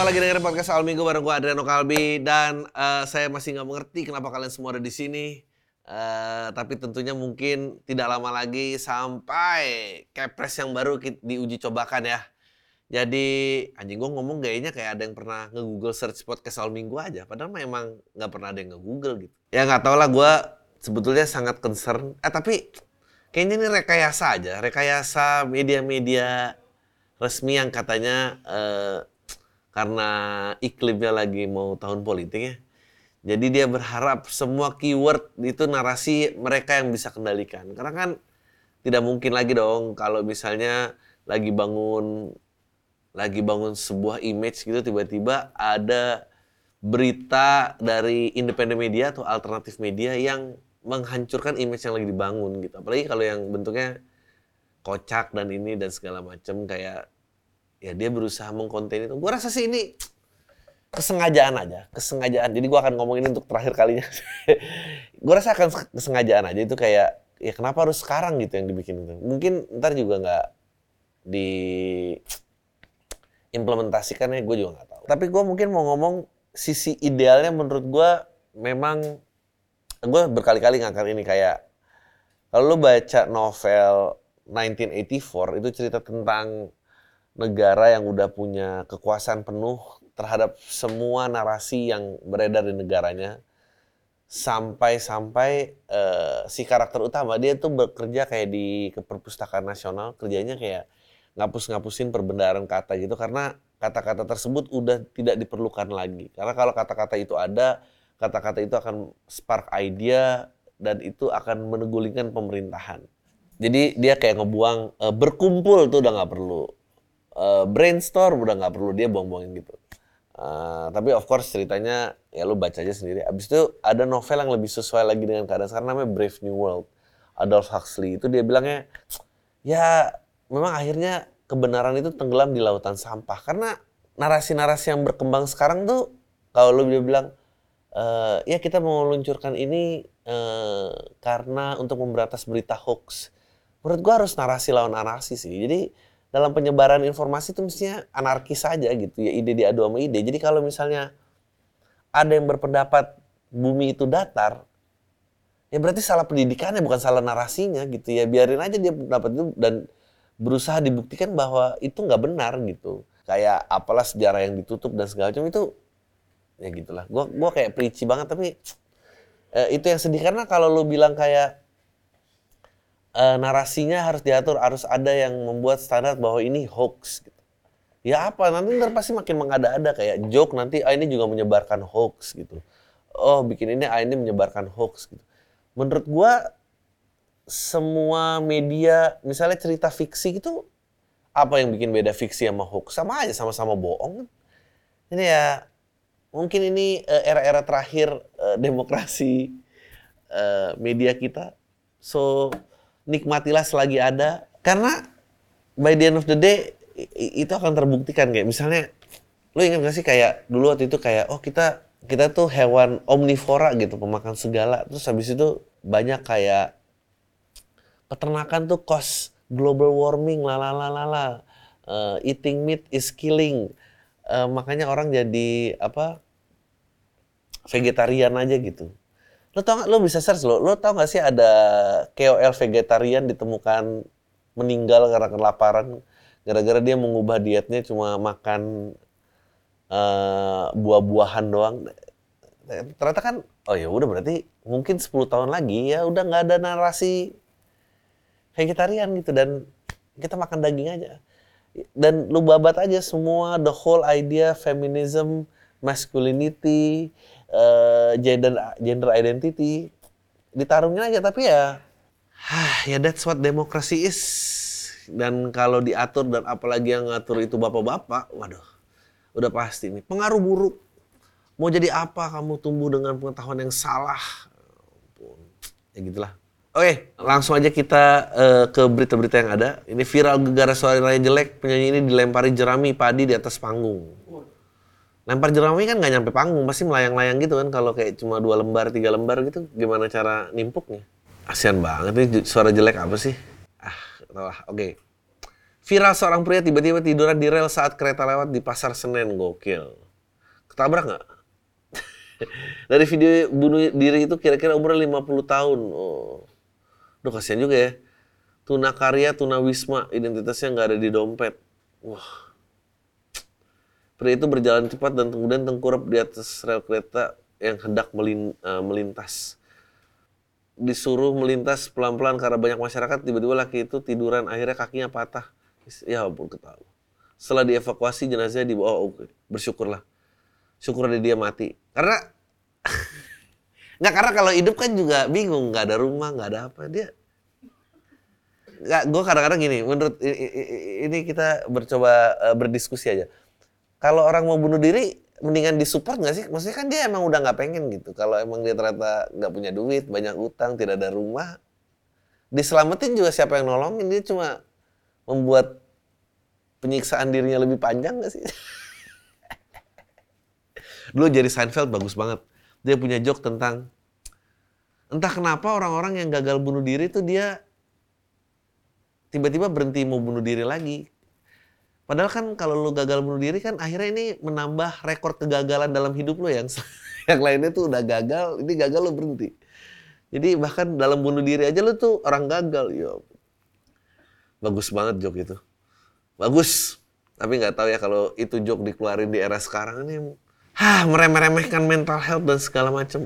semua lagi dengerin podcast Al Minggu bareng gue Adriano Kalbi dan eh, saya masih nggak mengerti kenapa kalian semua ada di sini. Eh, tapi tentunya mungkin tidak lama lagi sampai kepres yang baru diuji cobakan ya. Jadi anjing gue ngomong gayanya kayak ada yang pernah nge-google search podcast Al Minggu aja. Padahal memang nggak pernah ada yang nge-google gitu. Ya nggak tau lah gue sebetulnya sangat concern. Eh tapi kayaknya ini rekayasa aja. Rekayasa media-media resmi yang katanya eh, karena iklimnya lagi mau tahun politik ya. Jadi dia berharap semua keyword itu narasi mereka yang bisa kendalikan. Karena kan tidak mungkin lagi dong kalau misalnya lagi bangun lagi bangun sebuah image gitu tiba-tiba ada berita dari independen media atau alternatif media yang menghancurkan image yang lagi dibangun gitu. Apalagi kalau yang bentuknya kocak dan ini dan segala macam kayak ya dia berusaha mengkonten itu. Gue rasa sih ini kesengajaan aja, kesengajaan. Jadi gue akan ngomong ini untuk terakhir kalinya. gue rasa akan kesengajaan aja itu kayak ya kenapa harus sekarang gitu yang dibikin itu. Mungkin ntar juga nggak di implementasikannya gue juga nggak tahu. Tapi gue mungkin mau ngomong sisi idealnya menurut gue memang gue berkali-kali ngangkat ini kayak kalau lu baca novel 1984 itu cerita tentang negara yang udah punya kekuasaan penuh terhadap semua narasi yang beredar di negaranya sampai-sampai eh, si karakter utama dia tuh bekerja kayak di ke perpustakaan nasional kerjanya kayak ngapus-ngapusin perbendaharaan kata gitu karena kata-kata tersebut udah tidak diperlukan lagi. Karena kalau kata-kata itu ada kata-kata itu akan spark idea dan itu akan menegulingkan pemerintahan. Jadi dia kayak ngebuang eh, berkumpul tuh udah nggak perlu Eh, brainstorm udah nggak perlu dia buang-buangin gitu Eh, tapi of course ceritanya ya lu baca aja sendiri. Abis itu ada novel yang lebih sesuai lagi dengan keadaan sekarang namanya Brave New World. Adolf Huxley itu dia bilangnya ya memang akhirnya kebenaran itu tenggelam di lautan sampah karena narasi-narasi yang berkembang sekarang tuh kalau lu dia bilang eh, ya kita mau meluncurkan ini eh, karena untuk memberantas berita hoax. Menurut gua harus narasi lawan narasi sih. Jadi dalam penyebaran informasi itu mestinya anarkis saja gitu ya ide diadu sama ide. Jadi kalau misalnya ada yang berpendapat bumi itu datar, ya berarti salah pendidikannya bukan salah narasinya gitu ya. Biarin aja dia pendapat itu dan berusaha dibuktikan bahwa itu nggak benar gitu. Kayak apalah sejarah yang ditutup dan segala macam itu ya gitulah. Gua gua kayak preachy banget tapi eh, itu yang sedih karena kalau lu bilang kayak eh, narasinya harus diatur, harus ada yang membuat standar bahwa ini hoax. Gitu. Ya apa? Nanti ntar pasti makin mengada-ada kayak joke nanti ah ini juga menyebarkan hoax gitu. Oh bikin ini ah ini menyebarkan hoax gitu. Menurut gua semua media misalnya cerita fiksi itu apa yang bikin beda fiksi sama hoax? Sama aja sama-sama bohong kan. Ini ya mungkin ini eh, era-era terakhir eh, demokrasi media kita. So nikmatilah selagi ada. Karena by the end of the day itu akan terbuktikan kayak misalnya lu ingat gak sih kayak dulu waktu itu kayak oh kita kita tuh hewan omnivora gitu pemakan segala. Terus habis itu banyak kayak peternakan tuh cause global warming lalalala uh, eating meat is killing. Eh, makanya orang jadi apa vegetarian aja gitu lo tau gak, lo bisa search lo, lo tau gak sih ada KOL vegetarian ditemukan meninggal karena kelaparan gara-gara dia mengubah dietnya cuma makan eh, buah-buahan doang. Ternyata kan, oh ya udah berarti mungkin 10 tahun lagi ya udah nggak ada narasi vegetarian gitu dan kita makan daging aja. Dan lu babat aja semua the whole idea feminism, masculinity, eh, gender gender identity ditarungin aja tapi ya ya that's what democracy is. Dan kalau diatur dan apalagi yang ngatur itu bapak-bapak waduh udah pasti nih pengaruh buruk. Mau jadi apa kamu tumbuh dengan pengetahuan yang salah? Ya gitulah. Oke, langsung aja kita eh, ke berita-berita yang ada. Ini viral gegara suara jelek, penyanyi ini dilempari jerami padi di atas panggung. Lempar jerami kan nggak nyampe panggung, pasti melayang-layang gitu kan. Kalau kayak cuma dua lembar, tiga lembar gitu, gimana cara nimpuknya? Asian banget nih suara jelek apa sih? Ah, lah. Oke. Viral seorang pria tiba-tiba tiduran di rel saat kereta lewat di pasar Senen. Gokil. Ketabrak nggak? Dari video bunuh diri itu kira-kira umurnya 50 tahun. Oh. Duh kasihan juga ya. Tuna karya, tuna wisma, identitasnya nggak ada di dompet. Wah. Pria itu berjalan cepat dan kemudian tengkurap di atas rel kereta yang hendak melin, uh, melintas. Disuruh melintas pelan-pelan karena banyak masyarakat, tiba-tiba laki itu tiduran, akhirnya kakinya patah. Ya ampun ketawa. Setelah dievakuasi jenazahnya dibawa, oh, okay. bersyukurlah. Syukur dia mati. Karena nggak karena kalau hidup kan juga bingung, nggak ada rumah, nggak ada apa. Dia nggak, gue kadang-kadang gini, menurut ini kita bercoba uh, berdiskusi aja. Kalau orang mau bunuh diri, mendingan disupport nggak sih? Maksudnya kan dia emang udah nggak pengen gitu. Kalau emang dia ternyata nggak punya duit, banyak utang, tidak ada rumah, diselamatin juga siapa yang nolongin? Dia cuma membuat penyiksaan dirinya lebih panjang nggak sih? Dulu jadi Seinfeld bagus banget. Dia punya joke tentang entah kenapa orang-orang yang gagal bunuh diri itu dia tiba-tiba berhenti mau bunuh diri lagi. Padahal kan kalau lu gagal bunuh diri kan akhirnya ini menambah rekor kegagalan dalam hidup lu yang yang lainnya tuh udah gagal, ini gagal lu berhenti. Jadi bahkan dalam bunuh diri aja lu tuh orang gagal. Ya. Bagus banget joke itu. Bagus. Tapi nggak tahu ya kalau itu joke dikeluarin di era sekarang ini Hah, meremeh-remehkan mental health dan segala macam.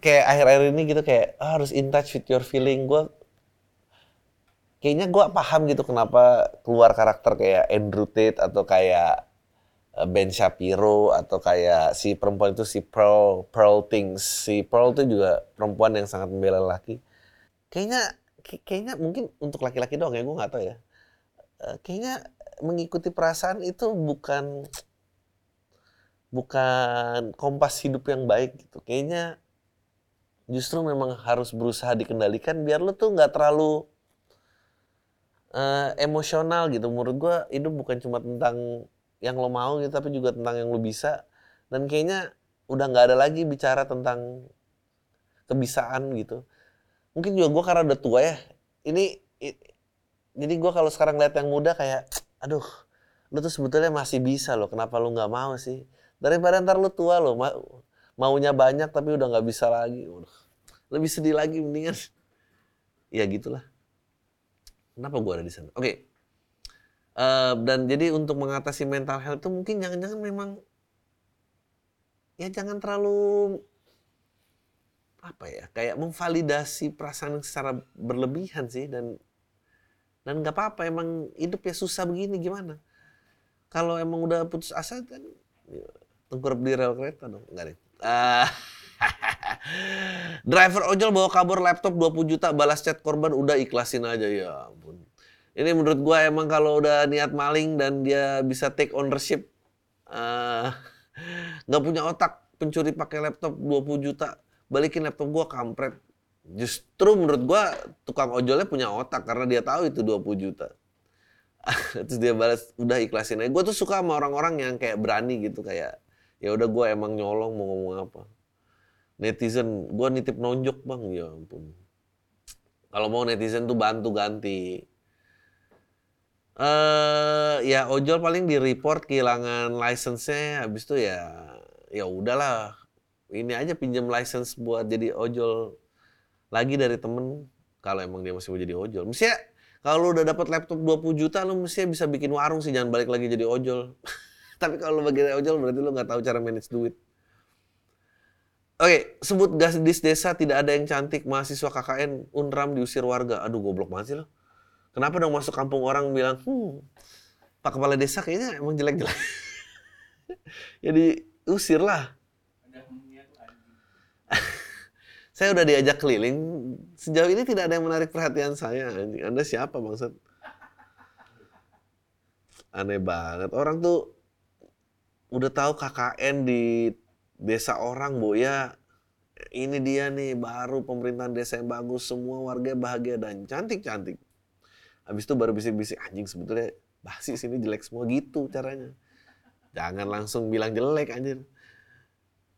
Kayak akhir-akhir ini gitu kayak oh, harus in touch with your feeling. Gue kayaknya gue paham gitu kenapa keluar karakter kayak Andrew Tate atau kayak eh, Ben Shapiro atau kayak si perempuan itu si Pearl Pearl Things. Si Pearl itu juga perempuan yang sangat membela laki kayaknya kayaknya mungkin untuk laki-laki doang ya gue nggak tahu ya. Eh, kayaknya mengikuti perasaan itu bukan bukan kompas hidup yang baik gitu. Kayaknya justru memang harus berusaha dikendalikan biar lo tuh nggak terlalu uh, emosional gitu. Menurut gue hidup bukan cuma tentang yang lo mau gitu, tapi juga tentang yang lo bisa. Dan kayaknya udah nggak ada lagi bicara tentang kebisaan gitu. Mungkin juga gue karena udah tua ya. Ini, jadi gue kalau sekarang lihat yang muda kayak, aduh, lo tuh sebetulnya masih bisa loh. Kenapa lo nggak mau sih? Daripada ntar lo tua lo, ma maunya banyak tapi udah nggak bisa lagi. Lebih sedih lagi mendingan. Ya gitulah. Kenapa gue ada di sana? Oke. Okay. Uh, dan jadi untuk mengatasi mental health itu mungkin jangan-jangan memang ya jangan terlalu apa ya kayak memvalidasi perasaan secara berlebihan sih dan dan nggak apa-apa emang hidup ya susah begini gimana kalau emang udah putus asa kan ya, tengkurap di rel kereta dong nggak deh uh, Driver ojol bawa kabur laptop 20 juta, balas chat korban, udah ikhlasin aja ya ampun. Ini menurut gua emang kalau udah niat maling dan dia bisa take ownership, eh, nggak uh, punya otak, pencuri pakai laptop 20 juta, balikin laptop gua kampret. Justru menurut gua tukang ojolnya punya otak karena dia tahu itu 20 juta. Terus dia balas, udah ikhlasin aja. Gue tuh suka sama orang-orang yang kayak berani gitu kayak ya udah gue emang nyolong mau ngomong apa netizen gue nitip nonjok bang. Ya ampun. Kalau mau netizen tuh bantu ganti. Eh uh, ya ojol paling di report kehilangan license-nya habis itu ya ya udahlah. Ini aja pinjam license buat jadi ojol lagi dari temen kalau emang dia masih mau jadi ojol. Mestinya kalau udah dapat laptop 20 juta lu mestinya bisa bikin warung sih jangan balik lagi jadi ojol. Tapi kalau lu bagi ojol berarti lu nggak tahu cara manage duit Oke, sebut gadis desa tidak ada yang cantik, mahasiswa KKN Unram diusir warga. Aduh, goblok banget sih lo. Kenapa dong masuk kampung orang bilang, hmm, Pak Kepala Desa kayaknya emang jelek-jelek. Jadi usir lah. saya udah diajak keliling, sejauh ini tidak ada yang menarik perhatian saya. Anda siapa bangsat? Aneh banget. Orang tuh udah tahu KKN di desa orang bu ya ini dia nih baru pemerintahan desa yang bagus semua warga bahagia dan cantik cantik habis itu baru bisik-bisik anjing sebetulnya basi sini jelek semua gitu caranya jangan langsung bilang jelek anjir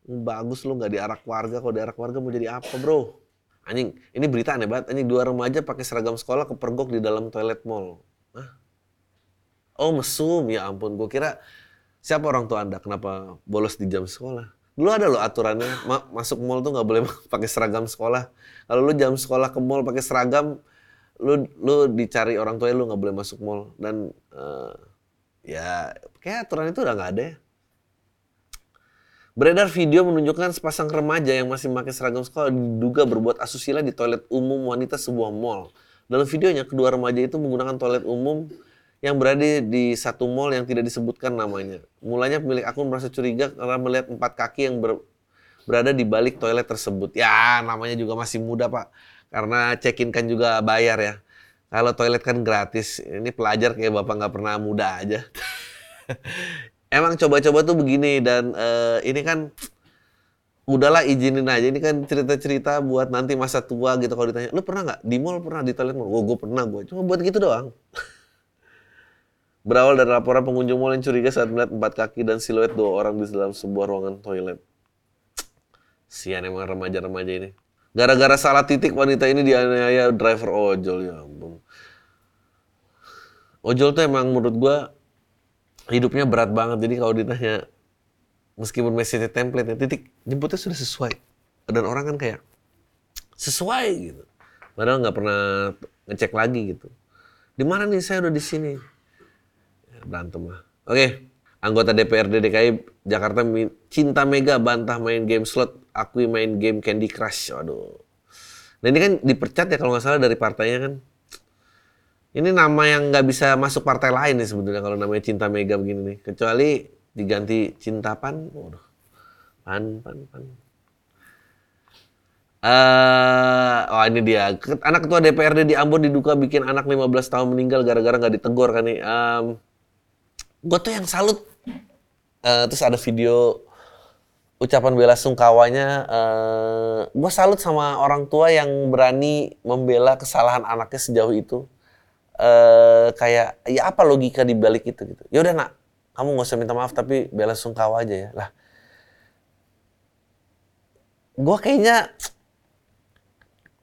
bagus lu nggak diarak warga kalau diarak warga mau jadi apa bro anjing ini berita aneh banget anjing dua remaja pakai seragam sekolah kepergok di dalam toilet mall Hah? Oh mesum, ya ampun. Gue kira siapa orang tua anda? Kenapa bolos di jam sekolah? Dulu ada loh aturannya, ma masuk mall tuh nggak boleh pakai seragam sekolah. Kalau lu jam sekolah ke mall pakai seragam, lu lu dicari orang tua lu nggak boleh masuk mall dan uh, ya kayak aturan itu udah nggak ada ya. Beredar video menunjukkan sepasang remaja yang masih memakai seragam sekolah diduga berbuat asusila di toilet umum wanita sebuah mall. Dalam videonya, kedua remaja itu menggunakan toilet umum yang berada di satu mall yang tidak disebutkan namanya. Mulanya pemilik akun merasa curiga karena melihat empat kaki yang ber, berada di balik toilet tersebut. Ya, namanya juga masih muda, Pak. Karena check-in kan juga bayar ya. Kalau toilet kan gratis. Ini pelajar kayak Bapak nggak pernah muda aja. emang coba-coba tuh begini dan uh, ini kan udahlah izinin aja ini kan cerita-cerita buat nanti masa tua gitu kalau ditanya lu pernah nggak di mall pernah di toilet mall? Oh, gue pernah gue cuma buat gitu doang. Berawal dari laporan pengunjung mall yang curiga saat melihat empat kaki dan siluet dua orang di dalam sebuah ruangan toilet. Sian emang remaja-remaja ini. Gara-gara salah titik wanita ini dianiaya driver ojol ya ampun. Ojol tuh emang menurut gua hidupnya berat banget. Jadi kalau ditanya meskipun message template ya titik jemputnya sudah sesuai. Dan orang kan kayak sesuai gitu. Padahal nggak pernah ngecek lagi gitu. Di mana nih saya udah di sini? Berantem lah. Oke, anggota DPRD DKI Jakarta cinta Mega bantah main game slot, akui main game Candy Crush. Waduh. Nah ini kan dipercat ya kalau nggak salah dari partainya kan. Ini nama yang nggak bisa masuk partai lain nih sebetulnya kalau namanya Cinta Mega begini nih. Kecuali diganti Cinta Pan. Waduh. Pan, pan, pan. Uh, oh ini dia. Anak ketua DPRD di Ambon diduga bikin anak 15 tahun meninggal gara-gara nggak ditegur kan nih. Um, gue tuh yang salut. Uh, terus ada video ucapan bela sungkawanya. Uh, gue salut sama orang tua yang berani membela kesalahan anaknya sejauh itu uh, kayak ya apa logika di balik itu gitu. Ya udah nak, kamu nggak usah minta maaf tapi bela sungkawa aja ya. Lah, gue kayaknya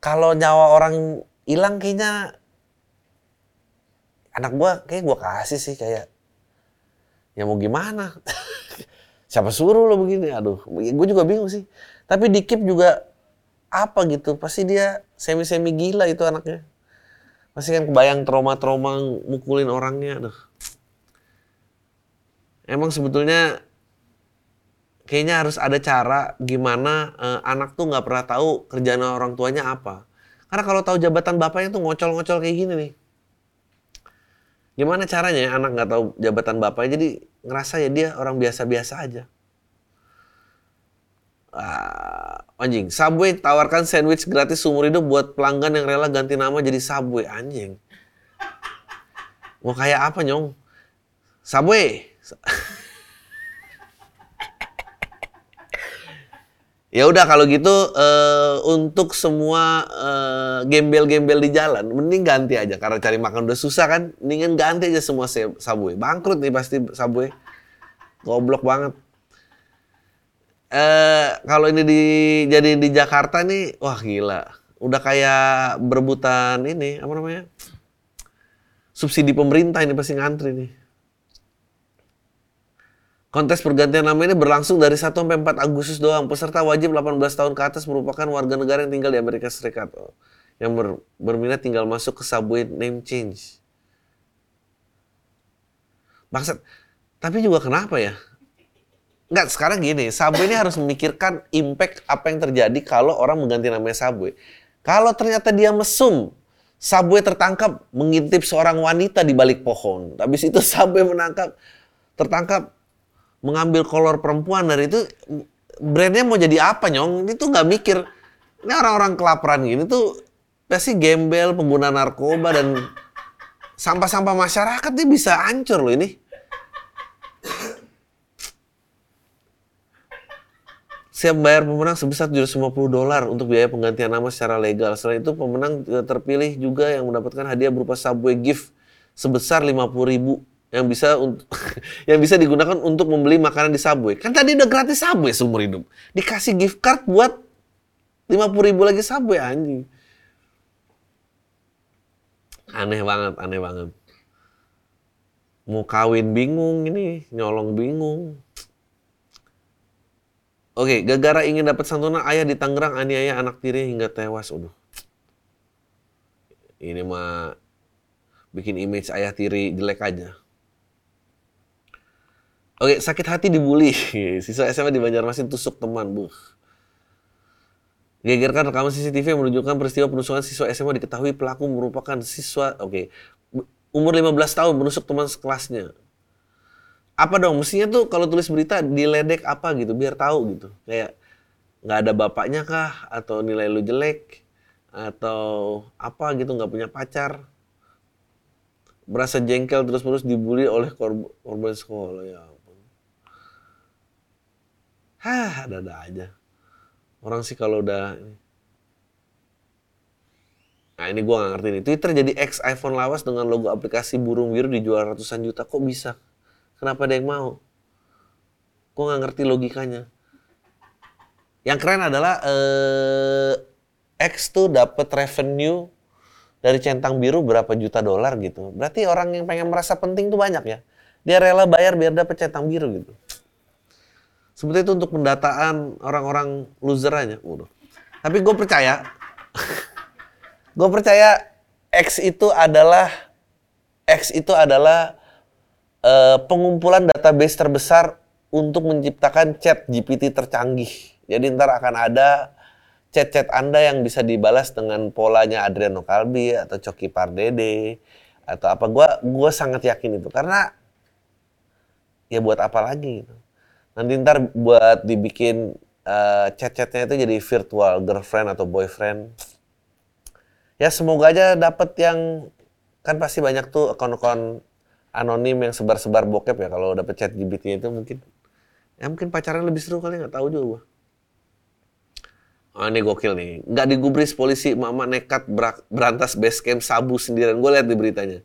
kalau nyawa orang hilang kayaknya anak gue kayak gue kasih sih kayak ya mau gimana siapa suruh lo begini aduh gue juga bingung sih tapi di keep juga apa gitu pasti dia semi semi gila itu anaknya masih kan kebayang trauma-trauma mukulin orangnya. Aduh. Emang sebetulnya kayaknya harus ada cara gimana uh, anak tuh nggak pernah tahu kerjaan orang tuanya apa. Karena kalau tahu jabatan bapaknya tuh ngocol-ngocol kayak gini nih. Gimana caranya anak nggak tahu jabatan bapaknya jadi ngerasa ya dia orang biasa-biasa aja. Uh, anjing, Subway tawarkan sandwich gratis seumur hidup buat pelanggan yang rela ganti nama jadi Subway. Anjing. Mau kayak apa, Nyong? Subway. Ya udah kalau gitu uh, untuk semua uh, gembel-gembel di jalan mending ganti aja. Karena cari makan udah susah kan mendingan ganti aja semua Subway. Bangkrut nih pasti Subway. Goblok banget. Eh kalau ini di jadi di Jakarta nih wah gila. Udah kayak berebutan ini apa namanya subsidi pemerintah ini pasti ngantri nih Kontes pergantian nama ini berlangsung dari 1 sampai 4 Agustus doang. Peserta wajib 18 tahun ke atas merupakan warga negara yang tinggal di Amerika Serikat. Oh, yang ber, berminat tinggal masuk ke Subway name change. Bangsat. Tapi juga kenapa ya? Enggak, sekarang gini, Subway ini harus memikirkan impact apa yang terjadi kalau orang mengganti namanya Subway. Kalau ternyata dia mesum, Subway tertangkap mengintip seorang wanita di balik pohon. Habis itu Subway menangkap, tertangkap mengambil kolor perempuan dari itu brandnya mau jadi apa nyong? Itu nggak mikir. Ini orang-orang kelaparan gini tuh pasti gembel, pengguna narkoba dan sampah-sampah masyarakat dia bisa hancur loh ini. siap bayar pemenang sebesar 750 dolar untuk biaya penggantian nama secara legal. Selain itu, pemenang terpilih juga yang mendapatkan hadiah berupa Subway gift sebesar 50 ribu yang bisa yang bisa digunakan untuk membeli makanan di Subway. Kan tadi udah gratis Subway seumur hidup. Dikasih gift card buat 50 ribu lagi Subway anjing. Aneh banget, aneh banget. Mau kawin bingung ini, nyolong bingung. Oke, gara-gara ingin dapat santunan ayah di Tangerang aniaya anak tiri hingga tewas. Udah. Ini mah bikin image ayah tiri jelek aja. Oke, sakit hati dibully. Siswa SMA di Banjarmasin tusuk teman. Buh. Gegerkan rekaman CCTV yang menunjukkan peristiwa penusukan siswa SMA diketahui pelaku merupakan siswa, oke, umur 15 tahun menusuk teman sekelasnya. Apa dong? Mestinya tuh kalau tulis berita diledek apa gitu, biar tahu gitu. Kayak nggak ada bapaknya kah? Atau nilai lu jelek? Atau apa gitu, nggak punya pacar? Berasa jengkel terus-terus dibully oleh korban sekolah. Ya Hah, ada-ada aja. Orang sih kalau udah Nah ini gue gak ngerti nih. Twitter jadi X iPhone lawas dengan logo aplikasi burung biru dijual ratusan juta. Kok bisa? Kenapa ada yang mau? Gue gak ngerti logikanya. Yang keren adalah eh, X tuh dapat revenue dari centang biru berapa juta dolar gitu. Berarti orang yang pengen merasa penting tuh banyak ya. Dia rela bayar biar dapat centang biru gitu. Seperti itu untuk pendataan orang-orang loser aja. Udah. Tapi gue percaya, gue percaya X itu adalah X itu adalah uh, pengumpulan database terbesar untuk menciptakan chat GPT tercanggih. Jadi ntar akan ada chat-chat Anda yang bisa dibalas dengan polanya Adriano Kalbi atau Coki Pardede atau apa. Gue gua sangat yakin itu karena ya buat apa lagi gitu. Nanti ntar buat dibikin uh, chat-chatnya itu jadi virtual girlfriend atau boyfriend. Ya semoga aja dapet yang kan pasti banyak tuh akun-akun anonim yang sebar-sebar bokep ya kalau dapet chat GPT itu mungkin ya mungkin pacaran lebih seru kali nggak tahu juga gua. Oh ini gokil nih. Nggak digubris polisi, mama nekat berantas base camp sabu sendirian. Gue lihat di beritanya.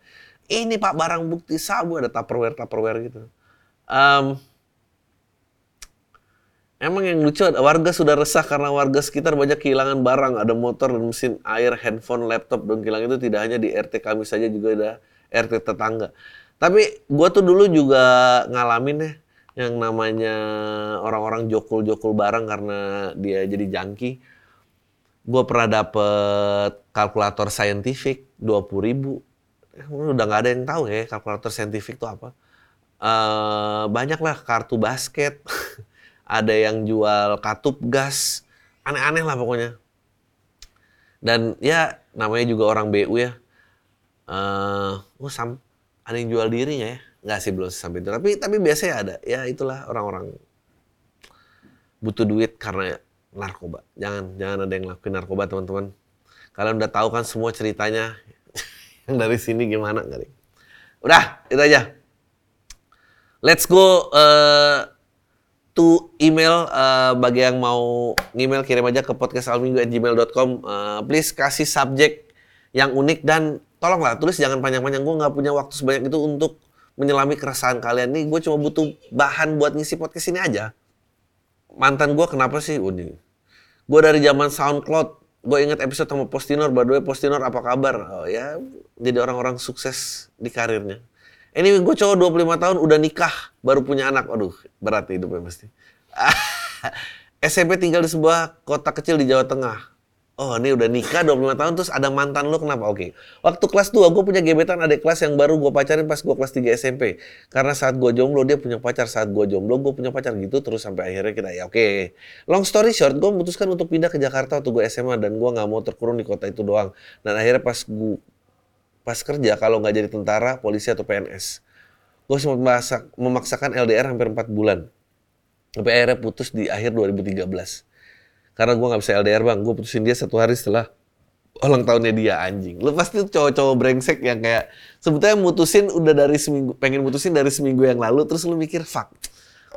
Ini pak barang bukti sabu ada tupperware tupperware gitu. Um, Emang yang lucu, warga sudah resah karena warga sekitar banyak kehilangan barang. Ada motor dan mesin air, handphone, laptop, dan hilang itu tidak hanya di RT kami saja, juga ada RT tetangga. Tapi gue tuh dulu juga ngalamin ya, yang namanya orang-orang jokul-jokul barang karena dia jadi jangki. Gue pernah dapet kalkulator saintifik 20 ribu. Udah nggak ada yang tahu ya kalkulator saintifik itu apa. Uh, banyak lah kartu basket. ada yang jual katup gas, aneh-aneh lah pokoknya. Dan ya namanya juga orang BU ya. Uh, oh, sam ada yang jual dirinya ya? Nggak sih belum sampai itu. Tapi tapi biasanya ada. Ya itulah orang-orang butuh duit karena narkoba. Jangan jangan ada yang lakuin narkoba teman-teman. Kalian udah tahu kan semua ceritanya yang dari sini gimana kali. Udah, itu aja. Let's go uh, to email uh, bagi yang mau email kirim aja ke podcastalminggu@gmail.com. Uh, please kasih subjek yang unik dan tolonglah tulis jangan panjang-panjang. Gue nggak punya waktu sebanyak itu untuk menyelami keresahan kalian nih. Gue cuma butuh bahan buat ngisi podcast ini aja. Mantan gue kenapa sih? Uni? Gue dari zaman SoundCloud. Gue inget episode sama Postinor. By the Postinor apa kabar? Oh ya, jadi orang-orang sukses di karirnya. Ini gue cowok 25 tahun udah nikah, baru punya anak. Aduh, berat hidupnya pasti. SMP tinggal di sebuah kota kecil di Jawa Tengah. Oh ini udah nikah 25 tahun terus ada mantan lo kenapa? Oke. Waktu kelas 2 gue punya gebetan adik kelas yang baru gue pacarin pas gue kelas 3 SMP. Karena saat gue jomblo dia punya pacar, saat gue jomblo gue punya pacar gitu terus sampai akhirnya kita ya oke. Long story short gue memutuskan untuk pindah ke Jakarta waktu gue SMA dan gue nggak mau terkurung di kota itu doang. Dan akhirnya pas gue pas kerja kalau nggak jadi tentara, polisi atau PNS. Gue sempat memaksa, memaksakan LDR hampir 4 bulan. Sampai akhirnya putus di akhir 2013. Karena gue nggak bisa LDR bang, gue putusin dia satu hari setelah ulang tahunnya dia anjing. Lu pasti cowok-cowok brengsek yang kayak sebetulnya mutusin udah dari seminggu, pengen mutusin dari seminggu yang lalu, terus lu mikir fuck.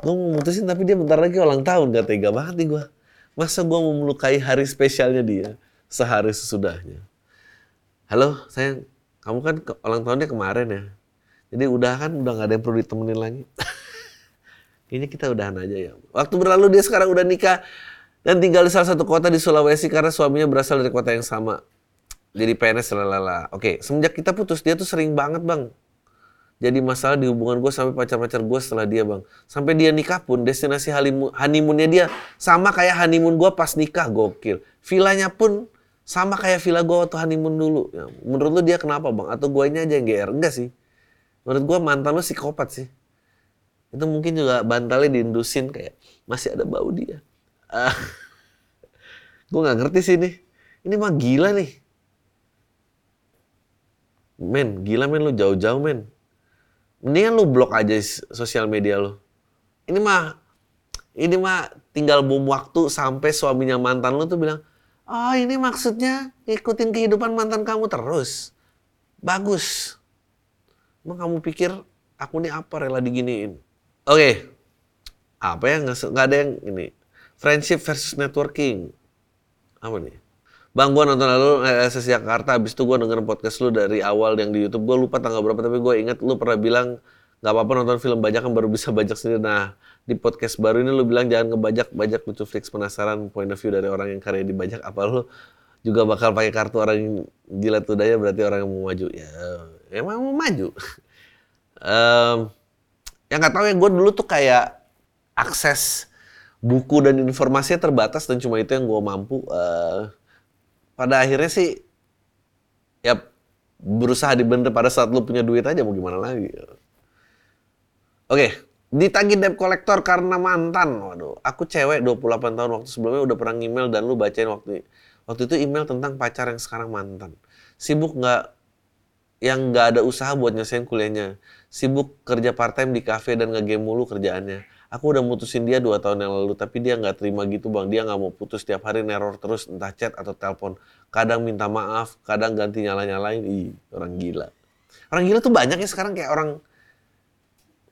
Gue mau mutusin tapi dia bentar lagi ulang tahun, gak tega banget nih gue. Masa gue mau melukai hari spesialnya dia sehari sesudahnya. Halo sayang, kamu kan ke, ulang tahunnya kemarin ya. Jadi udah kan udah nggak ada yang perlu ditemenin lagi. Kayaknya kita udahan aja ya. Waktu berlalu dia sekarang udah nikah dan tinggal di salah satu kota di Sulawesi karena suaminya berasal dari kota yang sama. Jadi PNS lalala. Oke, semenjak kita putus dia tuh sering banget bang jadi masalah di hubungan gue sampai pacar-pacar gue setelah dia bang. Sampai dia nikah pun destinasi honeymoonnya dia sama kayak honeymoon gue pas nikah gokil. Villanya pun sama kayak villa gue waktu honeymoon dulu. Ya, menurut lu dia kenapa bang? Atau gue ini aja yang GR? Enggak sih. Menurut gue mantan lu psikopat sih. Itu mungkin juga bantalnya diindusin kayak masih ada bau dia. Uh, gue nggak ngerti sih ini. Ini mah gila nih. Men, gila men lu jauh-jauh men mendingan lu blok aja sosial media lu. Ini mah ini mah tinggal bom waktu sampai suaminya mantan lu tuh bilang, "Oh, ini maksudnya ngikutin kehidupan mantan kamu terus." Bagus. Emang kamu pikir aku nih apa rela diginiin? Oke. Okay. Apa ya nggak ada yang ini. Friendship versus networking. Apa nih? Bang, gue nonton lalu eh, sesi Jakarta, abis itu gue dengerin podcast lu dari awal yang di Youtube. Gue lupa tanggal berapa, tapi gue inget lu pernah bilang nggak apa-apa nonton film bajak kan baru bisa bajak sendiri. Nah, di podcast baru ini lu bilang jangan ngebajak, bajak lucu fix penasaran point of view dari orang yang karya dibajak. Apa lu juga bakal pakai kartu orang yang gila tuh daya berarti orang yang mau maju. Ya, emang mau maju. um, yang nggak tahu ya gue dulu tuh kayak akses buku dan informasinya terbatas dan cuma itu yang gue mampu. Uh, pada akhirnya sih ya berusaha dibener pada saat lu punya duit aja mau gimana lagi. Oke, ditagih debt kolektor karena mantan. Waduh, aku cewek 28 tahun waktu sebelumnya udah pernah email dan lu bacain waktu waktu itu email tentang pacar yang sekarang mantan. Sibuk nggak yang nggak ada usaha buat nyelesain kuliahnya. Sibuk kerja part time di kafe dan ngegame mulu kerjaannya aku udah mutusin dia dua tahun yang lalu tapi dia nggak terima gitu bang dia nggak mau putus tiap hari neror terus entah chat atau telepon kadang minta maaf kadang ganti nyala nyalain ih orang gila orang gila tuh banyak ya sekarang kayak orang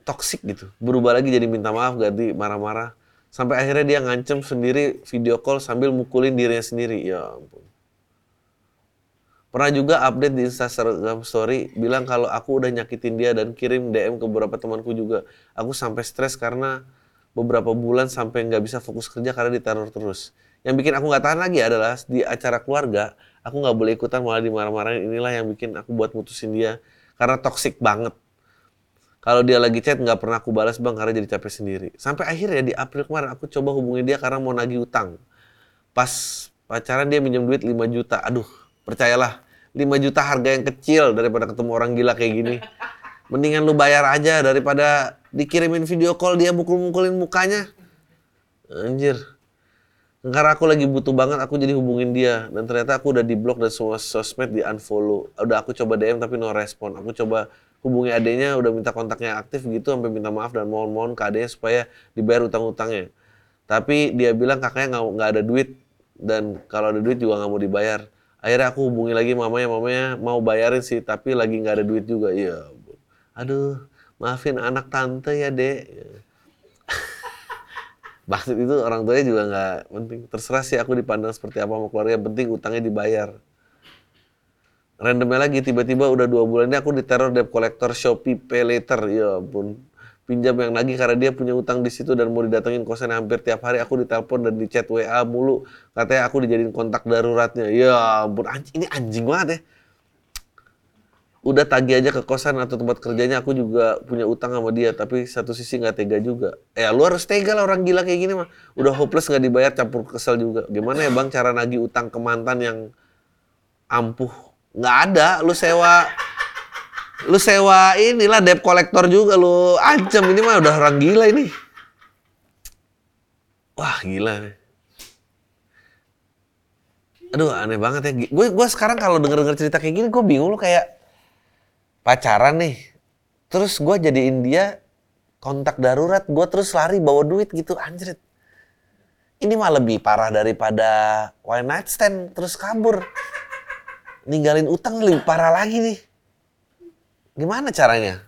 toxic gitu berubah lagi jadi minta maaf ganti marah-marah sampai akhirnya dia ngancem sendiri video call sambil mukulin dirinya sendiri ya ampun Pernah juga update di Instagram story bilang kalau aku udah nyakitin dia dan kirim DM ke beberapa temanku juga. Aku sampai stres karena beberapa bulan sampai nggak bisa fokus kerja karena diteror terus. Yang bikin aku nggak tahan lagi adalah di acara keluarga, aku nggak boleh ikutan malah dimarah-marahin. Inilah yang bikin aku buat mutusin dia karena toxic banget. Kalau dia lagi chat nggak pernah aku balas bang karena jadi capek sendiri. Sampai akhirnya di April kemarin aku coba hubungi dia karena mau nagih utang. Pas pacaran dia minjem duit 5 juta. Aduh, percayalah 5 juta harga yang kecil daripada ketemu orang gila kayak gini. Mendingan lu bayar aja daripada dikirimin video call dia mukul-mukulin mukanya. Anjir. Karena aku lagi butuh banget, aku jadi hubungin dia. Dan ternyata aku udah di blok dan semua sosmed di unfollow. Udah aku coba DM tapi no respon. Aku coba hubungi adenya, udah minta kontaknya aktif gitu, sampai minta maaf dan mohon-mohon ke adenya supaya dibayar utang-utangnya. Tapi dia bilang kakaknya nggak ada duit dan kalau ada duit juga nggak mau dibayar. Akhirnya aku hubungi lagi mamanya mamanya mau bayarin sih tapi lagi nggak ada duit juga. Iya aduh maafin anak tante ya dek. Maksud itu orang tuanya juga nggak penting. Terserah sih aku dipandang seperti apa mau keluarga penting utangnya dibayar randomnya lagi tiba-tiba udah dua bulan ini aku diteror debt collector Shopee Pay Later. Ya ampun. Pinjam yang lagi karena dia punya utang di situ dan mau didatengin kosan hampir tiap hari. Aku ditelepon dan di chat WA mulu. Katanya aku dijadiin kontak daruratnya. Ya ampun. Anjing ini anjing banget ya. Udah tagih aja ke kosan atau tempat kerjanya aku juga punya utang sama dia tapi satu sisi nggak tega juga. Eh lu harus tega lah orang gila kayak gini mah. Udah hopeless nggak dibayar campur kesel juga. Gimana ya bang cara nagih utang ke mantan yang ampuh nggak ada lu sewa. Lu sewa inilah debt collector juga lu ancam. Ini mah udah orang gila ini. Wah gila nih. Aduh aneh banget ya. Gue gue sekarang kalau denger denger cerita kayak gini gue bingung lu kayak pacaran nih. Terus gue jadiin dia kontak darurat gue terus lari bawa duit gitu anjrit. Ini mah lebih parah daripada one night stand terus kabur ninggalin utang lebih parah lagi nih Gimana caranya?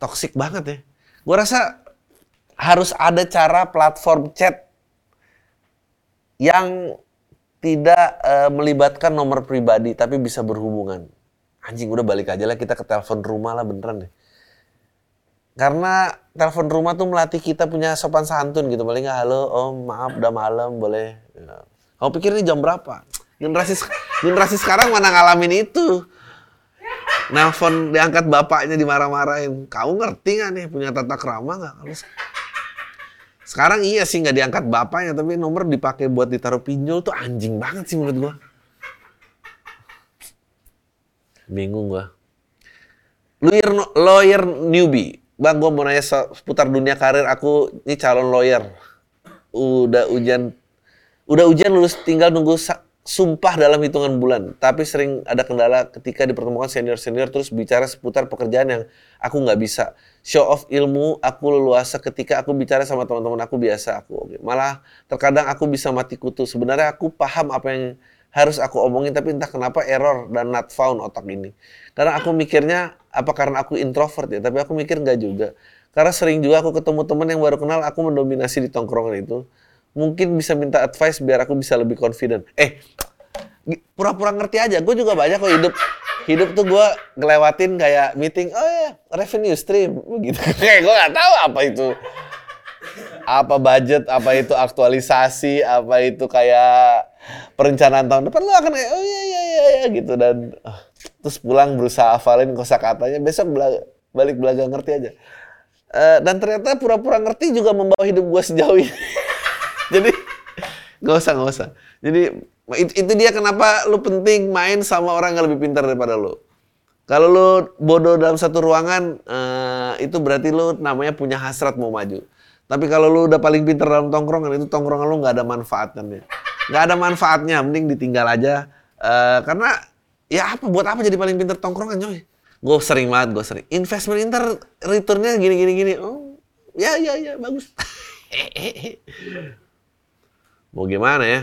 Toxic banget ya. Gue rasa harus ada cara platform chat yang tidak uh, melibatkan nomor pribadi tapi bisa berhubungan. Anjing udah balik aja lah kita ke telepon rumah lah beneran deh. Karena telepon rumah tuh melatih kita punya sopan santun gitu. Paling nggak halo, om maaf udah malam boleh. Ya. Kamu pikir ini jam berapa? Generasi generasi sekarang mana ngalamin itu? Nelfon diangkat bapaknya dimarah-marahin. Kamu ngerti nggak nih punya tata krama nggak? Sekarang iya sih nggak diangkat bapaknya, tapi nomor dipakai buat ditaruh pinjol tuh anjing banget sih menurut gua. Bingung gua. Lawyer, lawyer newbie. Bang, gua mau nanya seputar dunia karir aku. Ini calon lawyer. Udah ujian, udah ujian lulus tinggal nunggu sumpah dalam hitungan bulan, tapi sering ada kendala ketika dipertemukan senior-senior terus bicara seputar pekerjaan yang aku nggak bisa. Show off ilmu, aku leluasa ketika aku bicara sama teman-teman aku biasa aku. Oke. Malah terkadang aku bisa mati kutu. Sebenarnya aku paham apa yang harus aku omongin, tapi entah kenapa error dan not found otak ini. Karena aku mikirnya, apa karena aku introvert ya, tapi aku mikir nggak juga. Karena sering juga aku ketemu teman yang baru kenal, aku mendominasi di tongkrongan itu mungkin bisa minta advice biar aku bisa lebih confident. Eh, pura-pura ngerti aja. Gue juga banyak kok hidup. Hidup tuh gue ngelewatin kayak meeting, oh ya revenue stream, gitu. Kayak gue nggak tahu apa itu, apa budget, apa itu aktualisasi, apa itu kayak perencanaan tahun depan. Lo akan kayak oh iya iya iya, iya gitu. Dan oh, terus pulang berusaha hafalin kosakatanya. Besok belaga, balik belaga ngerti aja. Uh, dan ternyata pura-pura ngerti juga membawa hidup gue sejauh ini jadi nggak usah nggak usah. Jadi itu, itu dia kenapa lu penting main sama orang yang lebih pintar daripada lu. Kalau lu bodoh dalam satu ruangan uh, itu berarti lu namanya punya hasrat mau maju. Tapi kalau lu udah paling pintar dalam tongkrongan itu tongkrongan lu nggak ada manfaatnya. Nggak ada manfaatnya mending ditinggal aja. Uh, karena ya apa buat apa jadi paling pintar tongkrongan coy gue sering banget gue sering. Investment inter returnnya gini gini gini. Oh ya ya ya bagus Mau gimana ya?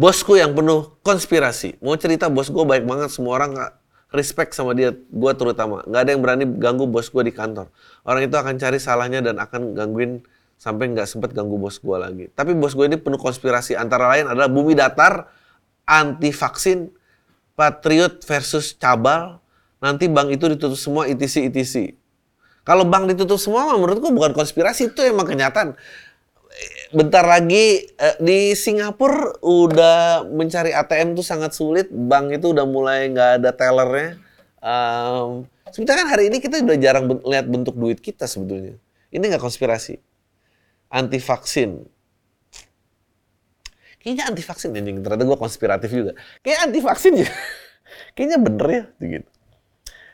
Bosku yang penuh konspirasi. Mau cerita bos gue baik banget, semua orang gak respect sama dia, gue terutama. Gak ada yang berani ganggu bos gue di kantor. Orang itu akan cari salahnya dan akan gangguin sampai nggak sempet ganggu bos gue lagi. Tapi bos gue ini penuh konspirasi. Antara lain adalah bumi datar, anti vaksin, patriot versus cabal. Nanti bank itu ditutup semua ITC ITC. Kalau bank ditutup semua, menurutku bukan konspirasi itu emang kenyataan bentar lagi eh, di Singapura udah mencari ATM tuh sangat sulit. Bank itu udah mulai nggak ada tellernya. Um, sebetulnya kan hari ini kita udah jarang ben lihat bentuk duit kita sebetulnya. Ini nggak konspirasi. Anti vaksin. Kayaknya anti vaksin anjing. Ternyata gue konspiratif juga. Kayak anti vaksin juga. Kayaknya bener ya. Gitu.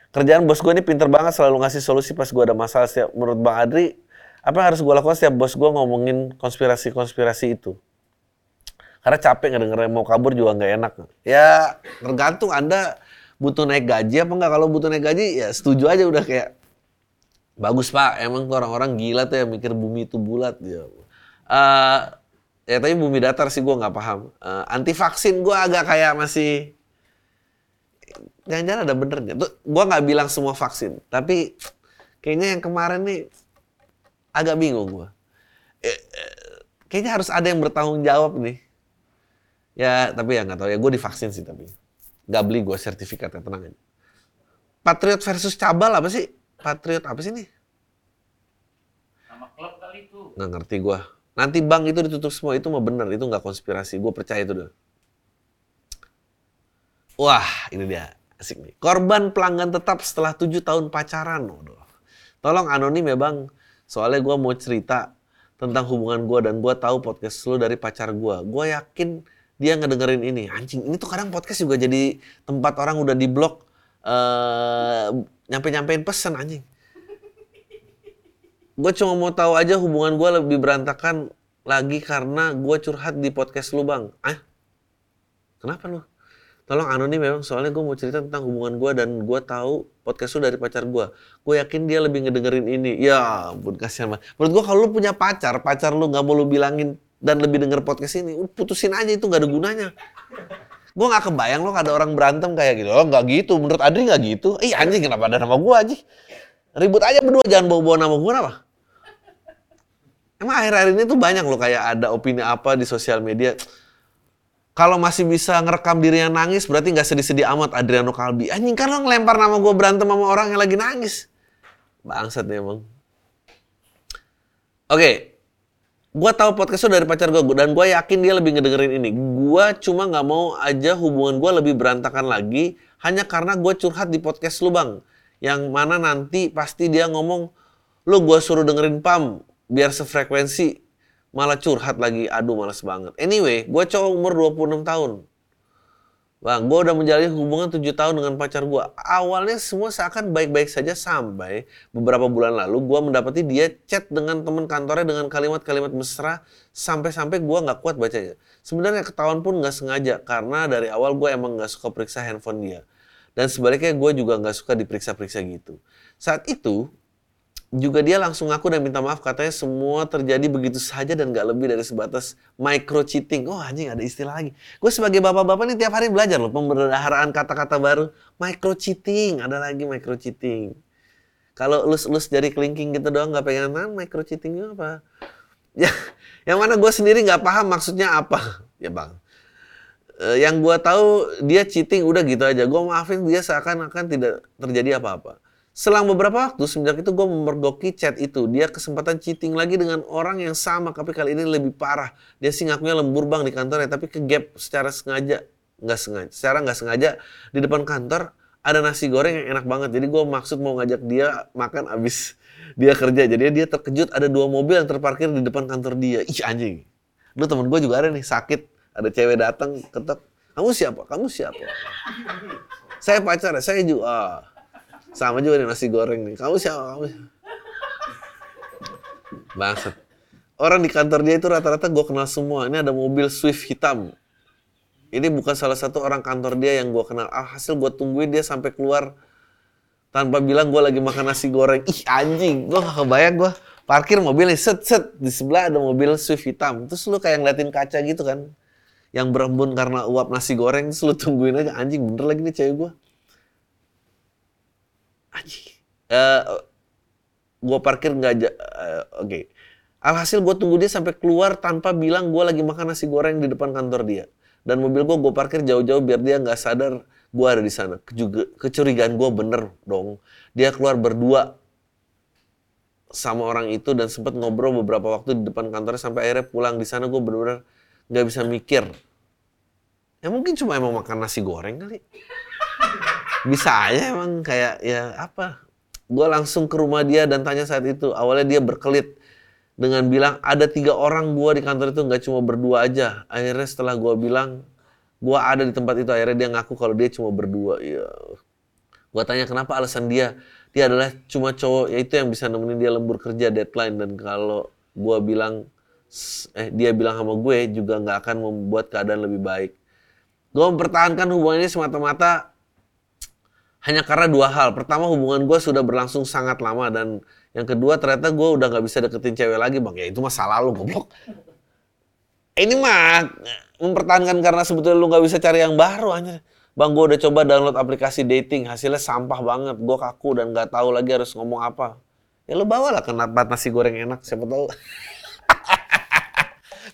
Kerjaan bos gue ini pinter banget selalu ngasih solusi pas gue ada masalah. Setiap, menurut Bang Adri, apa yang harus gue lakukan setiap bos gue ngomongin konspirasi-konspirasi itu? Karena capek ngedengerin mau kabur juga nggak enak. Ya tergantung Anda butuh naik gaji apa enggak. Kalau butuh naik gaji ya setuju aja udah kayak bagus pak. Emang tuh orang-orang gila tuh yang mikir bumi itu bulat. Ya. Uh, ya tapi bumi datar sih gue nggak paham. Uh, anti vaksin gue agak kayak masih jangan-jangan ada benernya. Tuh gue nggak bilang semua vaksin, tapi kayaknya yang kemarin nih agak bingung gua. Eh, eh, kayaknya harus ada yang bertanggung jawab nih. Ya, tapi ya nggak tahu ya. Gue divaksin sih tapi nggak beli gue sertifikatnya tenang aja. Patriot versus cabal apa sih? Patriot apa sih nih? Nama klub kali itu. Nggak ngerti gue. Nanti bank itu ditutup semua itu mah bener itu nggak konspirasi. Gue percaya itu deh. Wah, ini dia asik nih. Korban pelanggan tetap setelah tujuh tahun pacaran. Waduh. Tolong anonim ya bang. Soalnya gue mau cerita tentang hubungan gue dan gue tahu podcast lu dari pacar gue. Gue yakin dia ngedengerin ini. Anjing, ini tuh kadang podcast juga jadi tempat orang udah di blog uh, nyampe-nyampein pesan anjing. Gue cuma mau tahu aja hubungan gue lebih berantakan lagi karena gue curhat di podcast lu bang. Ah, kenapa lu? Tolong anonim memang soalnya gue mau cerita tentang hubungan gue dan gue tahu podcast lu dari pacar gue gue yakin dia lebih ngedengerin ini. Ya ampun kasihan banget. Menurut gue kalau lu punya pacar pacar lu nggak mau lu bilangin dan lebih denger podcast ini putusin aja itu nggak ada gunanya. Gue nggak kebayang lo ada orang berantem kayak gitu. Oh nggak gitu. Menurut Adri nggak gitu. Ih anjing kenapa ada nama gue aja ribut aja berdua jangan bawa-bawa nama gue apa emang akhir-akhir ini tuh banyak lo kayak ada opini apa di sosial media kalau masih bisa ngerekam dirinya nangis, berarti nggak sedih-sedih amat Adriano Kalbi. Anjing kan lo ngelempar nama gue berantem sama orang yang lagi nangis. Bangsat nih emang. Oke, okay. gue tahu podcast lo dari pacar gue dan gue yakin dia lebih ngedengerin ini. Gue cuma nggak mau aja hubungan gue lebih berantakan lagi hanya karena gue curhat di podcast lu bang. Yang mana nanti pasti dia ngomong, lu gue suruh dengerin PAM biar sefrekuensi. Malah curhat lagi, aduh males banget. Anyway, gue cowok umur 26 tahun. Bang, gue udah menjalani hubungan 7 tahun dengan pacar gue. Awalnya semua seakan baik-baik saja sampai beberapa bulan lalu gue mendapati dia chat dengan teman kantornya dengan kalimat-kalimat mesra sampai-sampai gue nggak kuat bacanya. Sebenarnya ketahuan pun nggak sengaja karena dari awal gue emang nggak suka periksa handphone dia. Dan sebaliknya gue juga nggak suka diperiksa-periksa gitu. Saat itu juga dia langsung ngaku dan minta maaf katanya semua terjadi begitu saja dan gak lebih dari sebatas micro cheating. Oh anjing ada istilah lagi. Gue sebagai bapak-bapak nih tiap hari belajar loh pembendaharaan kata-kata baru. Micro cheating, ada lagi micro cheating. Kalau lus-lus jari kelingking gitu doang gak pengen nah, micro cheating itu apa? Ya, yang mana gue sendiri nggak paham maksudnya apa. Ya bang. Eh, yang gue tahu dia cheating udah gitu aja. Gue maafin dia seakan-akan tidak terjadi apa-apa. Selang beberapa waktu, semenjak itu gue memergoki chat itu. Dia kesempatan cheating lagi dengan orang yang sama, tapi kali ini lebih parah. Dia sih ngakunya lembur bang di kantornya, tapi ke gap secara sengaja. Nggak sengaja. Secara nggak sengaja, di depan kantor ada nasi goreng yang enak banget. Jadi gue maksud mau ngajak dia makan abis dia kerja. Jadi dia terkejut ada dua mobil yang terparkir di depan kantor dia. Ih anjing. Lu temen gue juga ada nih, sakit. Ada cewek datang ketok. Kamu siapa? Kamu siapa? saya pacar, saya juga. Ah. Sama juga nih nasi goreng nih. Kamu siapa? Kamu siapa? Orang di kantor dia itu rata-rata gue kenal semua. Ini ada mobil Swift hitam. Ini bukan salah satu orang kantor dia yang gue kenal. Alhasil gue tungguin dia sampai keluar tanpa bilang gue lagi makan nasi goreng. Ih anjing, gue gak kebayang gue parkir mobilnya set set di sebelah ada mobil Swift hitam. Terus lu kayak ngeliatin kaca gitu kan, yang berembun karena uap nasi goreng. Terus lu tungguin aja anjing bener lagi nih cewek gue. Anjing. Uh, gue parkir nggak. Uh, Oke. Okay. Alhasil gue tunggu dia sampai keluar tanpa bilang gue lagi makan nasi goreng di depan kantor dia. Dan mobil gue gue parkir jauh-jauh biar dia nggak sadar gue ada di sana. Juga kecurigaan gue bener dong. Dia keluar berdua sama orang itu dan sempat ngobrol beberapa waktu di depan kantornya sampai akhirnya pulang di sana gue bener-bener nggak bisa mikir. Ya mungkin cuma emang makan nasi goreng kali. Bisa aja emang kayak ya apa. Gue langsung ke rumah dia dan tanya saat itu. Awalnya dia berkelit dengan bilang ada tiga orang gue di kantor itu nggak cuma berdua aja. Akhirnya setelah gue bilang gue ada di tempat itu akhirnya dia ngaku kalau dia cuma berdua. Ya. Gue tanya kenapa alasan dia. Dia adalah cuma cowok ya itu yang bisa nemenin dia lembur kerja deadline dan kalau gue bilang eh dia bilang sama gue juga nggak akan membuat keadaan lebih baik. Gue mempertahankan hubungan ini semata-mata hanya karena dua hal. Pertama hubungan gue sudah berlangsung sangat lama dan yang kedua ternyata gue udah nggak bisa deketin cewek lagi bang. Ya itu masalah lu goblok. Ini mah mempertahankan karena sebetulnya lu nggak bisa cari yang baru aja. Bang gue udah coba download aplikasi dating hasilnya sampah banget. Gue kaku dan nggak tahu lagi harus ngomong apa. Ya lu bawa lah ke tempat nasi goreng enak siapa tahu.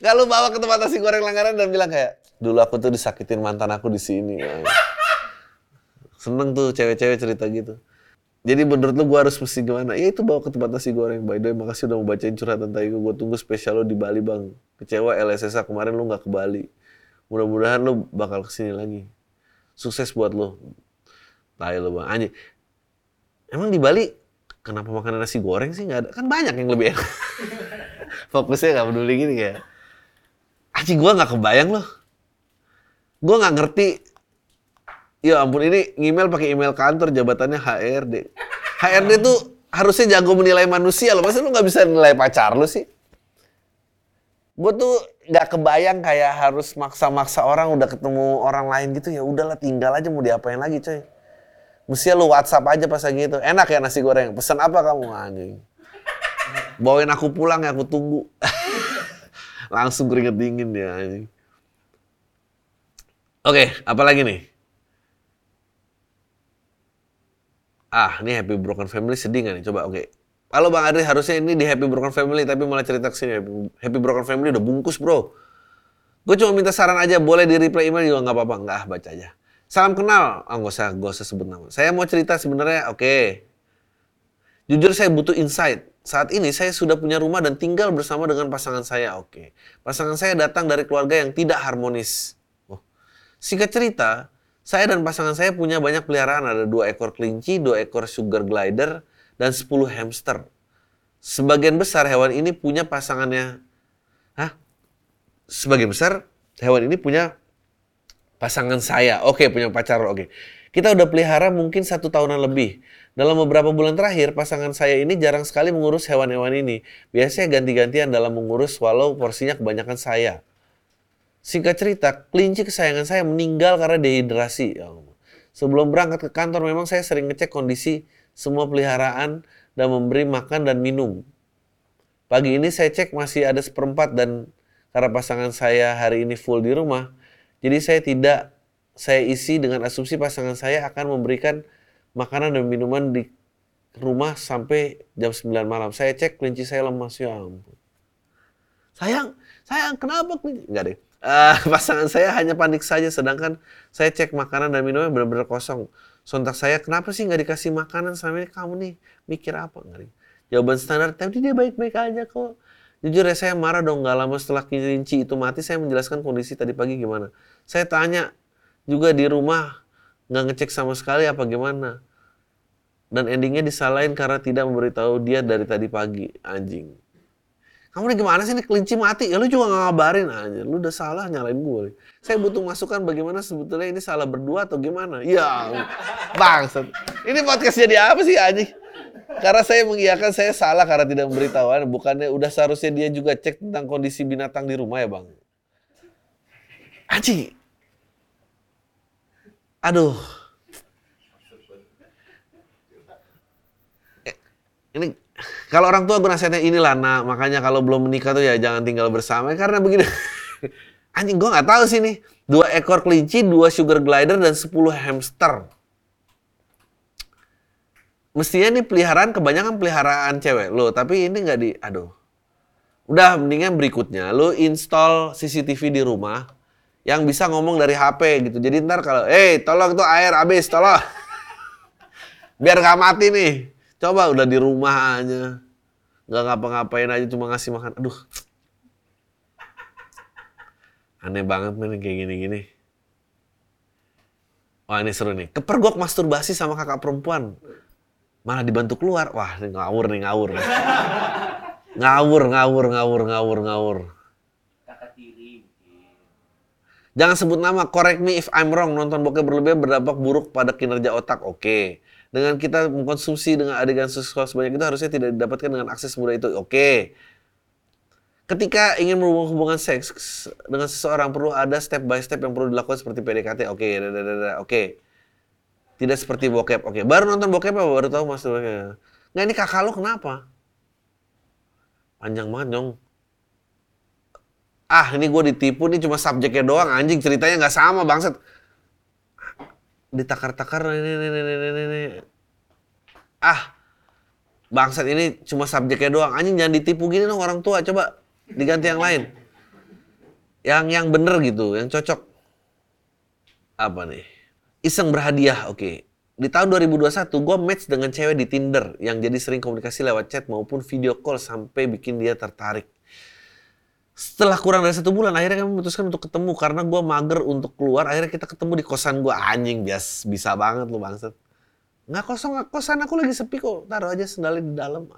Gak lu bawa ke tempat nasi goreng langganan dan bilang kayak dulu aku tuh disakitin mantan aku di sini. Seneng tuh cewek-cewek cerita gitu. Jadi menurut lu gue harus mesti gimana? Ya itu bawa ke tempat nasi goreng. By the way, makasih udah mau bacain curhatan tadi gue. Gue tunggu spesial lo di Bali bang. Kecewa LSSA kemarin lu nggak ke Bali. Mudah-mudahan lu bakal ke sini lagi. Sukses buat lo. Tai lo bang. Anjing. Emang di Bali kenapa makan nasi goreng sih nggak ada? Kan banyak yang lebih enak. Fokusnya nggak peduli gini kayak. Anjing gue nggak kebayang loh. Gue nggak ngerti Ya ampun ini email pakai email kantor jabatannya HRD. HRD tuh harusnya jago menilai manusia loh. Masa lu nggak bisa nilai pacar lu sih? Gue tuh nggak kebayang kayak harus maksa-maksa orang udah ketemu orang lain gitu ya udahlah tinggal aja mau diapain lagi coy. Mestinya lu WhatsApp aja pas lagi itu. Enak ya nasi goreng. Pesan apa kamu anjing? Bawain aku pulang ya aku tunggu. Langsung keringet dingin dia anjing. Oke, apa lagi nih? Ah ini Happy Broken Family sedih gak nih? Coba oke. Okay. Halo Bang Adri, harusnya ini di Happy Broken Family tapi malah cerita ke sini. Happy Broken Family udah bungkus bro. Gue cuma minta saran aja, boleh di reply email juga nggak apa-apa. Nggak, baca aja. Salam kenal. Oh, nggak usah, gak usah sebut nama. Saya mau cerita sebenarnya, oke. Okay. Jujur saya butuh insight. Saat ini saya sudah punya rumah dan tinggal bersama dengan pasangan saya, oke. Pasangan saya datang dari keluarga yang tidak harmonis. Oh. Singkat cerita, Saya dan pasangan saya punya banyak peliharaan. Ada dua ekor kelinci, dua ekor sugar glider, dan 10 hamster. Sebagian besar hewan ini punya pasangannya. Hah? Sebagian besar hewan ini punya pasangan saya. Oke, punya pacar. Oke. Kita udah pelihara mungkin satu tahunan lebih. Dalam beberapa bulan terakhir, pasangan saya ini jarang sekali mengurus hewan-hewan ini. Biasanya ganti-gantian dalam mengurus walau porsinya kebanyakan saya. Singkat cerita, kelinci kesayangan saya meninggal karena dehidrasi. Ya. Sebelum berangkat ke kantor, memang saya sering ngecek kondisi semua peliharaan dan memberi makan dan minum. Pagi ini saya cek masih ada seperempat dan karena pasangan saya hari ini full di rumah, jadi saya tidak saya isi dengan asumsi pasangan saya akan memberikan makanan dan minuman di rumah sampai jam 9 malam. Saya cek kelinci saya lemas ya ampun. Sayang, sayang kenapa kelinci? Enggak deh. Uh, pasangan saya hanya panik saja, sedangkan saya cek makanan dan minumnya benar-benar kosong. Sontak saya, kenapa sih nggak dikasih makanan sama ini? Kamu nih mikir apa? Nggak Jawaban standar, tapi dia baik-baik aja kok. Jujur ya saya marah dong, nggak lama setelah kelinci itu mati, saya menjelaskan kondisi tadi pagi gimana. Saya tanya juga di rumah, nggak ngecek sama sekali apa gimana. Dan endingnya disalahin karena tidak memberitahu dia dari tadi pagi, anjing kamu nih gimana sih nih kelinci mati? Ya lu juga gak ngabarin aja. Lu udah salah nyalain gue. Saya butuh masukan bagaimana sebetulnya ini salah berdua atau gimana? Ya, bangsat. Ini podcast jadi apa sih anjing? Karena saya mengiyakan saya salah karena tidak memberitahuan. Bukannya udah seharusnya dia juga cek tentang kondisi binatang di rumah ya bang? Anjing. Aduh. Eh, ini kalau orang tua gue nasihatnya inilah nak makanya kalau belum menikah tuh ya jangan tinggal bersama. Karena begini anjing gue nggak tahu sih nih dua ekor kelinci dua sugar glider dan 10 hamster. Mestinya nih peliharaan kebanyakan peliharaan cewek. Lo tapi ini nggak di aduh. Udah mendingan berikutnya lo install CCTV di rumah yang bisa ngomong dari HP gitu. Jadi ntar kalau eh hey, tolong tuh air habis tolong. Biar nggak mati nih. Coba udah di rumah aja nggak ngapa-ngapain aja cuma ngasih makan. Aduh. Aneh banget nih kayak gini-gini. Wah ini seru nih. Kepergok masturbasi sama kakak perempuan. Malah dibantu keluar. Wah ini ngawur nih ngawur. Ngawur ngawur ngawur ngawur ngawur. Jangan sebut nama. Correct me if I'm wrong. Nonton bokep berlebihan berdampak buruk pada kinerja otak. Oke. okay dengan kita mengkonsumsi dengan adegan seksual sebanyak itu harusnya tidak didapatkan dengan akses mudah itu. Oke. Ketika ingin berhubungan hubungan seks dengan seseorang perlu ada step by step yang perlu dilakukan seperti PDKT. Oke, okay. oke. Tidak seperti bokep. Oke, baru nonton bokep apa baru tahu mas bokep. Nggak ini kakak lo kenapa? Panjang banget dong. Ah, ini gue ditipu nih cuma subjeknya doang anjing ceritanya nggak sama bangset ditakar-takar ini, ini, ini, ini, ah bangsat ini cuma subjeknya doang. Anjing jangan ditipu gini dong orang tua coba diganti yang lain. Yang yang bener gitu yang cocok. Apa nih? Iseng berhadiah oke. Okay. di tahun 2021 gue match dengan cewek di Tinder yang jadi sering komunikasi lewat chat maupun video call sampai bikin dia tertarik setelah kurang dari satu bulan akhirnya kami memutuskan untuk ketemu karena gue mager untuk keluar. Akhirnya kita ketemu di kosan gue anjing bias bisa banget lu bangset nggak kosong nggak kosan. Aku lagi sepi kok. Taruh aja sendalnya di dalam.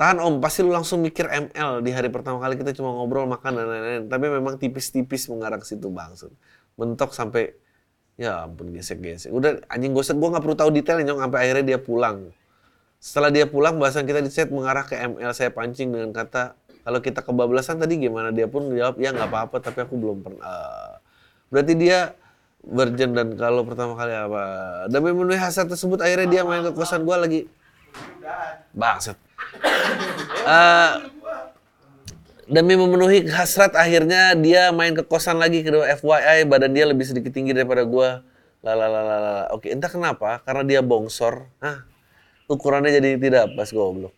Tahan om. Pasti lu langsung mikir ML di hari pertama kali kita cuma ngobrol makan dan lain-lain. Tapi memang tipis-tipis mengarah ke situ bangset mentok sampai ya ampun gesek-gesek. Udah anjing gue gue nggak perlu tahu detailnya nyong. Sampai akhirnya dia pulang. Setelah dia pulang bahasan kita di chat mengarah ke ML saya pancing dengan kata kalau kita kebablasan tadi gimana? Dia pun jawab ya nggak apa-apa tapi aku belum pernah. Berarti dia virgin dan kalau pertama kali apa? Demi memenuhi hasrat tersebut akhirnya dia main ke kosan gue lagi. Bangset uh, demi memenuhi hasrat akhirnya dia main ke kosan lagi kedua FYI badan dia lebih sedikit tinggi daripada gue lalalala oke entah kenapa karena dia bongsor. Ah ukurannya jadi tidak pas goblok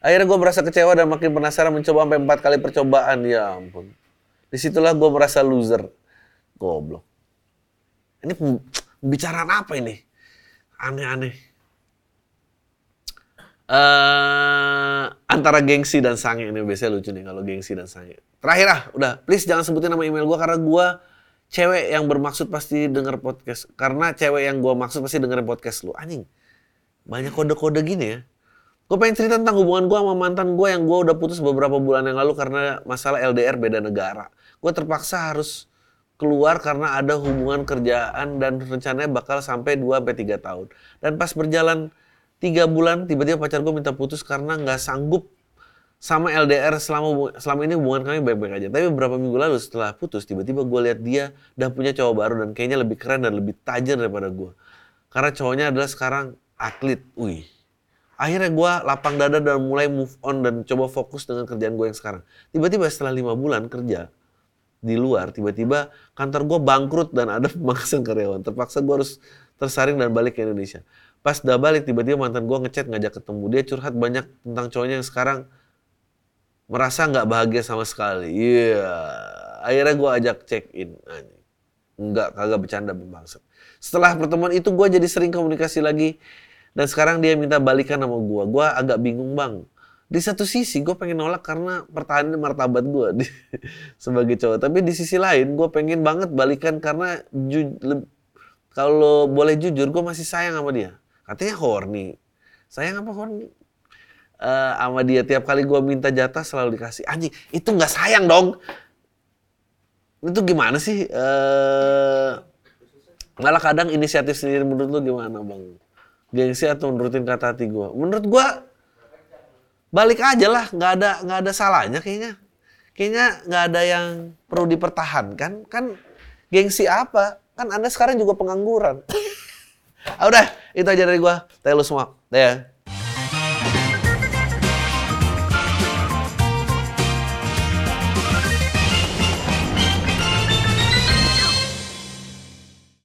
Akhirnya gue merasa kecewa dan makin penasaran mencoba sampai empat kali percobaan. Ya ampun. Di situlah gue merasa loser. Goblok. Ini pembicaraan apa ini? Aneh-aneh. Uh, antara gengsi dan sange ini biasanya lucu nih kalau gengsi dan sange. Terakhir ah, udah please jangan sebutin nama email gue karena gue cewek yang bermaksud pasti denger podcast karena cewek yang gua maksud pasti dengerin podcast lu anjing banyak kode-kode gini ya gue pengen cerita tentang hubungan gua sama mantan gue yang gua udah putus beberapa bulan yang lalu karena masalah LDR beda negara gue terpaksa harus keluar karena ada hubungan kerjaan dan rencananya bakal sampai 2 sampai 3 tahun dan pas berjalan tiga bulan tiba-tiba pacar gue minta putus karena nggak sanggup sama LDR selama selama ini hubungan kami baik-baik aja. Tapi beberapa minggu lalu setelah putus, tiba-tiba gue lihat dia dan punya cowok baru dan kayaknya lebih keren dan lebih tajam daripada gue. Karena cowoknya adalah sekarang atlet. Wih. Akhirnya gue lapang dada dan mulai move on dan coba fokus dengan kerjaan gue yang sekarang. Tiba-tiba setelah lima bulan kerja di luar, tiba-tiba kantor gue bangkrut dan ada pemangkasan karyawan. Terpaksa gue harus tersaring dan balik ke Indonesia. Pas udah balik, tiba-tiba mantan gue ngechat ngajak ketemu. Dia curhat banyak tentang cowoknya yang sekarang merasa nggak bahagia sama sekali. Iya. Akhirnya gue ajak check in. Anjing. Nggak, kagak bercanda bangsat. Setelah pertemuan itu gue jadi sering komunikasi lagi. Dan sekarang dia minta balikan sama gue. Gue agak bingung bang. Di satu sisi gue pengen nolak karena pertahanan martabat gue sebagai cowok. Tapi di sisi lain gue pengen banget balikan karena kalau boleh jujur gue masih sayang sama dia. Katanya horny. Sayang apa horny? eh, sama dia tiap kali gua minta jatah selalu dikasih anjing itu nggak sayang dong itu gimana sih eh malah kadang inisiatif sendiri menurut lu gimana bang gengsi atau nurutin kata hati gua. Menurut gua balik aja lah nggak ada nggak ada salahnya kayaknya. Kayaknya nggak ada yang perlu dipertahankan. Kan gengsi apa? Kan anda sekarang juga pengangguran. Ah, udah itu aja dari gua. Tanya lu semua. Ya